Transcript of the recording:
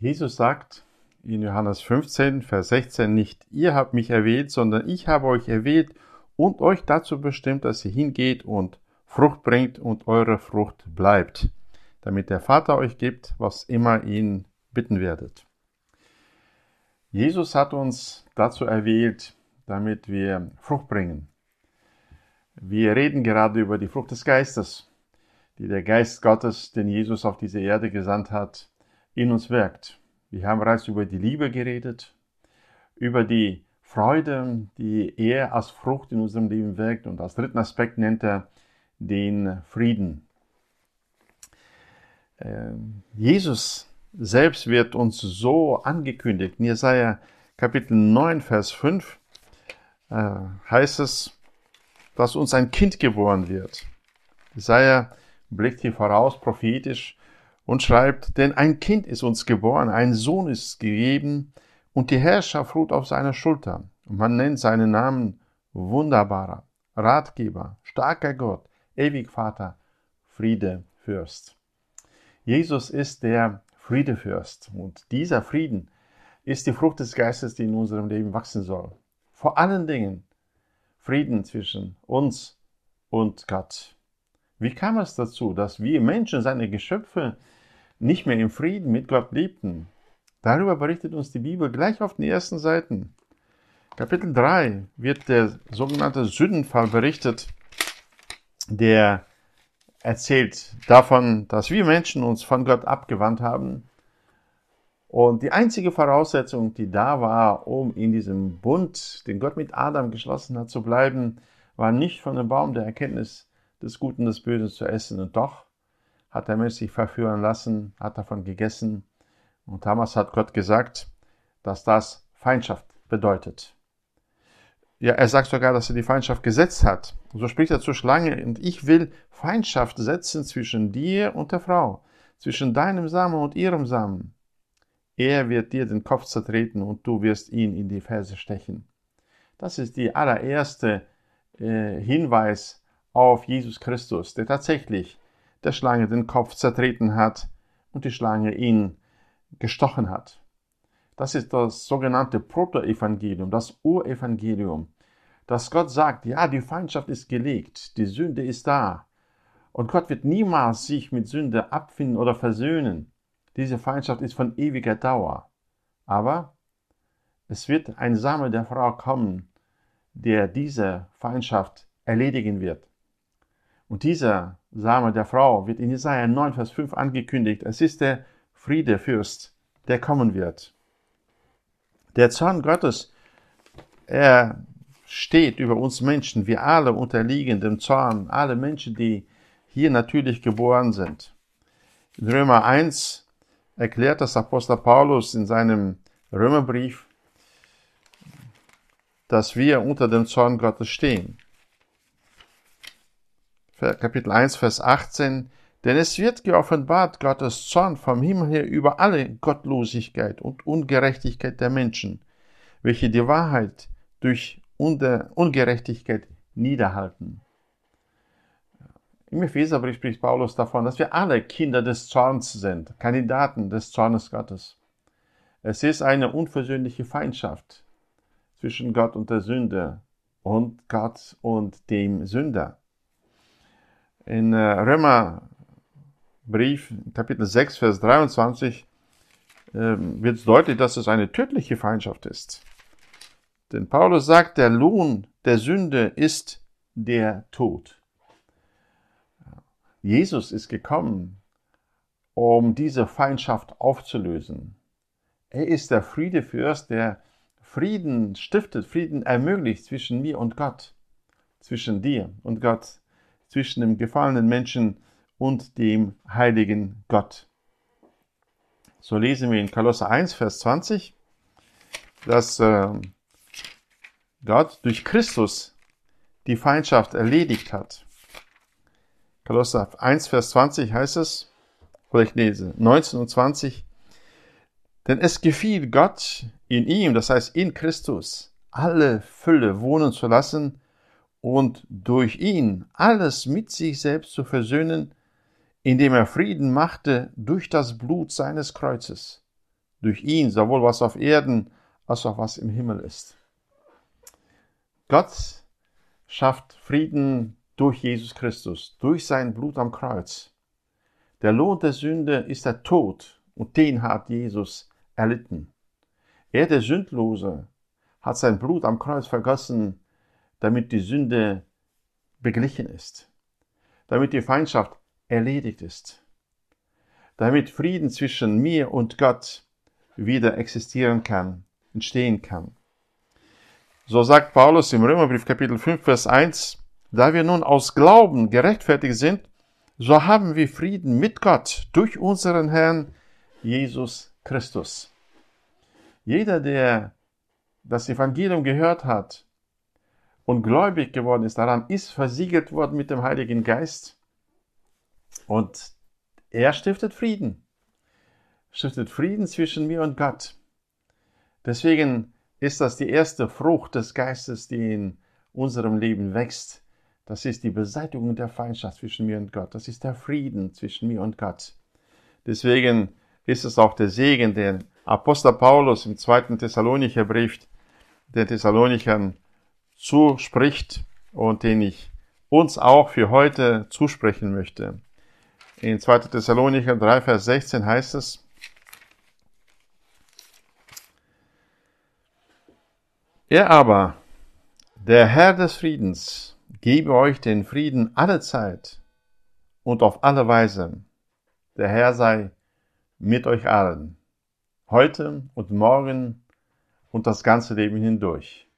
Jesus sagt in Johannes 15, Vers 16 nicht, ihr habt mich erwählt, sondern ich habe euch erwählt und euch dazu bestimmt, dass ihr hingeht und Frucht bringt und eure Frucht bleibt, damit der Vater euch gibt, was immer ihn bitten werdet. Jesus hat uns dazu erwählt, damit wir Frucht bringen. Wir reden gerade über die Frucht des Geistes, die der Geist Gottes, den Jesus auf diese Erde gesandt hat, in uns wirkt. Wir haben bereits über die Liebe geredet, über die Freude, die er als Frucht in unserem Leben wirkt. Und als dritten Aspekt nennt er den Frieden. Ähm, Jesus selbst wird uns so angekündigt. In Jesaja Kapitel 9, Vers 5 äh, heißt es, dass uns ein Kind geboren wird. Jesaja blickt hier voraus prophetisch und schreibt, denn ein Kind ist uns geboren, ein Sohn ist gegeben und die Herrschaft ruht auf seiner Schulter. Und man nennt seinen Namen wunderbarer, Ratgeber, starker Gott, ewig Vater, Friede, Fürst. Jesus ist der Friedefürst und dieser Frieden ist die Frucht des Geistes, die in unserem Leben wachsen soll. Vor allen Dingen Frieden zwischen uns und Gott. Wie kam es dazu, dass wir Menschen, seine Geschöpfe, nicht mehr im Frieden mit Gott lebten. Darüber berichtet uns die Bibel gleich auf den ersten Seiten. Kapitel 3 wird der sogenannte Sündenfall berichtet, der erzählt davon, dass wir Menschen uns von Gott abgewandt haben. Und die einzige Voraussetzung, die da war, um in diesem Bund, den Gott mit Adam geschlossen hat, zu bleiben, war nicht von dem Baum der Erkenntnis des Guten und des Bösen zu essen. Und doch hat der Mensch sich verführen lassen, hat davon gegessen. Und damals hat Gott gesagt, dass das Feindschaft bedeutet. Ja, er sagt sogar, dass er die Feindschaft gesetzt hat. so spricht er zur Schlange, und ich will Feindschaft setzen zwischen dir und der Frau, zwischen deinem Samen und ihrem Samen. Er wird dir den Kopf zertreten und du wirst ihn in die Ferse stechen. Das ist die allererste äh, Hinweis auf Jesus Christus, der tatsächlich der Schlange den Kopf zertreten hat und die Schlange ihn gestochen hat. Das ist das sogenannte Protoevangelium, das Urevangelium, dass Gott sagt, ja, die Feindschaft ist gelegt, die Sünde ist da. Und Gott wird niemals sich mit Sünde abfinden oder versöhnen. Diese Feindschaft ist von ewiger Dauer. Aber es wird ein Same der Frau kommen, der diese Feindschaft erledigen wird. Und dieser Same der Frau wird in Jesaja 9, Vers 5 angekündigt. Es ist der Friedefürst, der kommen wird. Der Zorn Gottes, er steht über uns Menschen. Wir alle unterliegen dem Zorn. Alle Menschen, die hier natürlich geboren sind. In Römer 1 erklärt das Apostel Paulus in seinem Römerbrief, dass wir unter dem Zorn Gottes stehen. Kapitel 1, Vers 18, denn es wird geoffenbart Gottes Zorn vom Himmel her über alle Gottlosigkeit und Ungerechtigkeit der Menschen, welche die Wahrheit durch Ungerechtigkeit niederhalten. Im Epheserbrief spricht Paulus davon, dass wir alle Kinder des Zorns sind, Kandidaten des Zornes Gottes. Es ist eine unversöhnliche Feindschaft zwischen Gott und der Sünde und Gott und dem Sünder. In äh, Römerbrief, Kapitel 6, Vers 23, ähm, wird deutlich, dass es eine tödliche Feindschaft ist. Denn Paulus sagt, der Lohn der Sünde ist der Tod. Jesus ist gekommen, um diese Feindschaft aufzulösen. Er ist der Friedefürst, der Frieden stiftet, Frieden ermöglicht zwischen mir und Gott, zwischen dir und Gott zwischen dem gefallenen Menschen und dem heiligen Gott. So lesen wir in Kolosser 1, Vers 20, dass äh, Gott durch Christus die Feindschaft erledigt hat. Kolosser 1, Vers 20 heißt es, oder ich lese 19 und 20, denn es gefiel Gott in ihm, das heißt in Christus, alle Fülle wohnen zu lassen und durch ihn alles mit sich selbst zu versöhnen, indem er Frieden machte durch das Blut seines Kreuzes. durch ihn, sowohl was auf Erden als auch was im Himmel ist. Gott schafft Frieden durch Jesus Christus, durch sein Blut am Kreuz. Der Lohn der Sünde ist der Tod und den hat Jesus erlitten. Er, der Sündlose, hat sein Blut am Kreuz vergossen, damit die Sünde beglichen ist, damit die Feindschaft erledigt ist, damit Frieden zwischen mir und Gott wieder existieren kann, entstehen kann. So sagt Paulus im Römerbrief Kapitel 5, Vers 1, da wir nun aus Glauben gerechtfertigt sind, so haben wir Frieden mit Gott durch unseren Herrn Jesus Christus. Jeder, der das Evangelium gehört hat und gläubig geworden ist daran, ist versiegelt worden mit dem Heiligen Geist und er stiftet Frieden. Stiftet Frieden zwischen mir und Gott. Deswegen ist das die erste Frucht des Geistes, die in unserem Leben wächst. Das ist die Beseitigung der Feindschaft zwischen mir und Gott. Das ist der Frieden zwischen mir und Gott. Deswegen ist es auch der Segen, den Apostel Paulus im zweiten Thessalonicher Brief den Thessalonichern zuspricht und den ich uns auch für heute zusprechen möchte. In 2. Thessalonicher 3, Vers 16 heißt es, Er aber, der Herr des Friedens, gebe euch den Frieden alle Zeit und auf alle Weise. Der Herr sei mit euch allen, heute und morgen und das ganze Leben hindurch.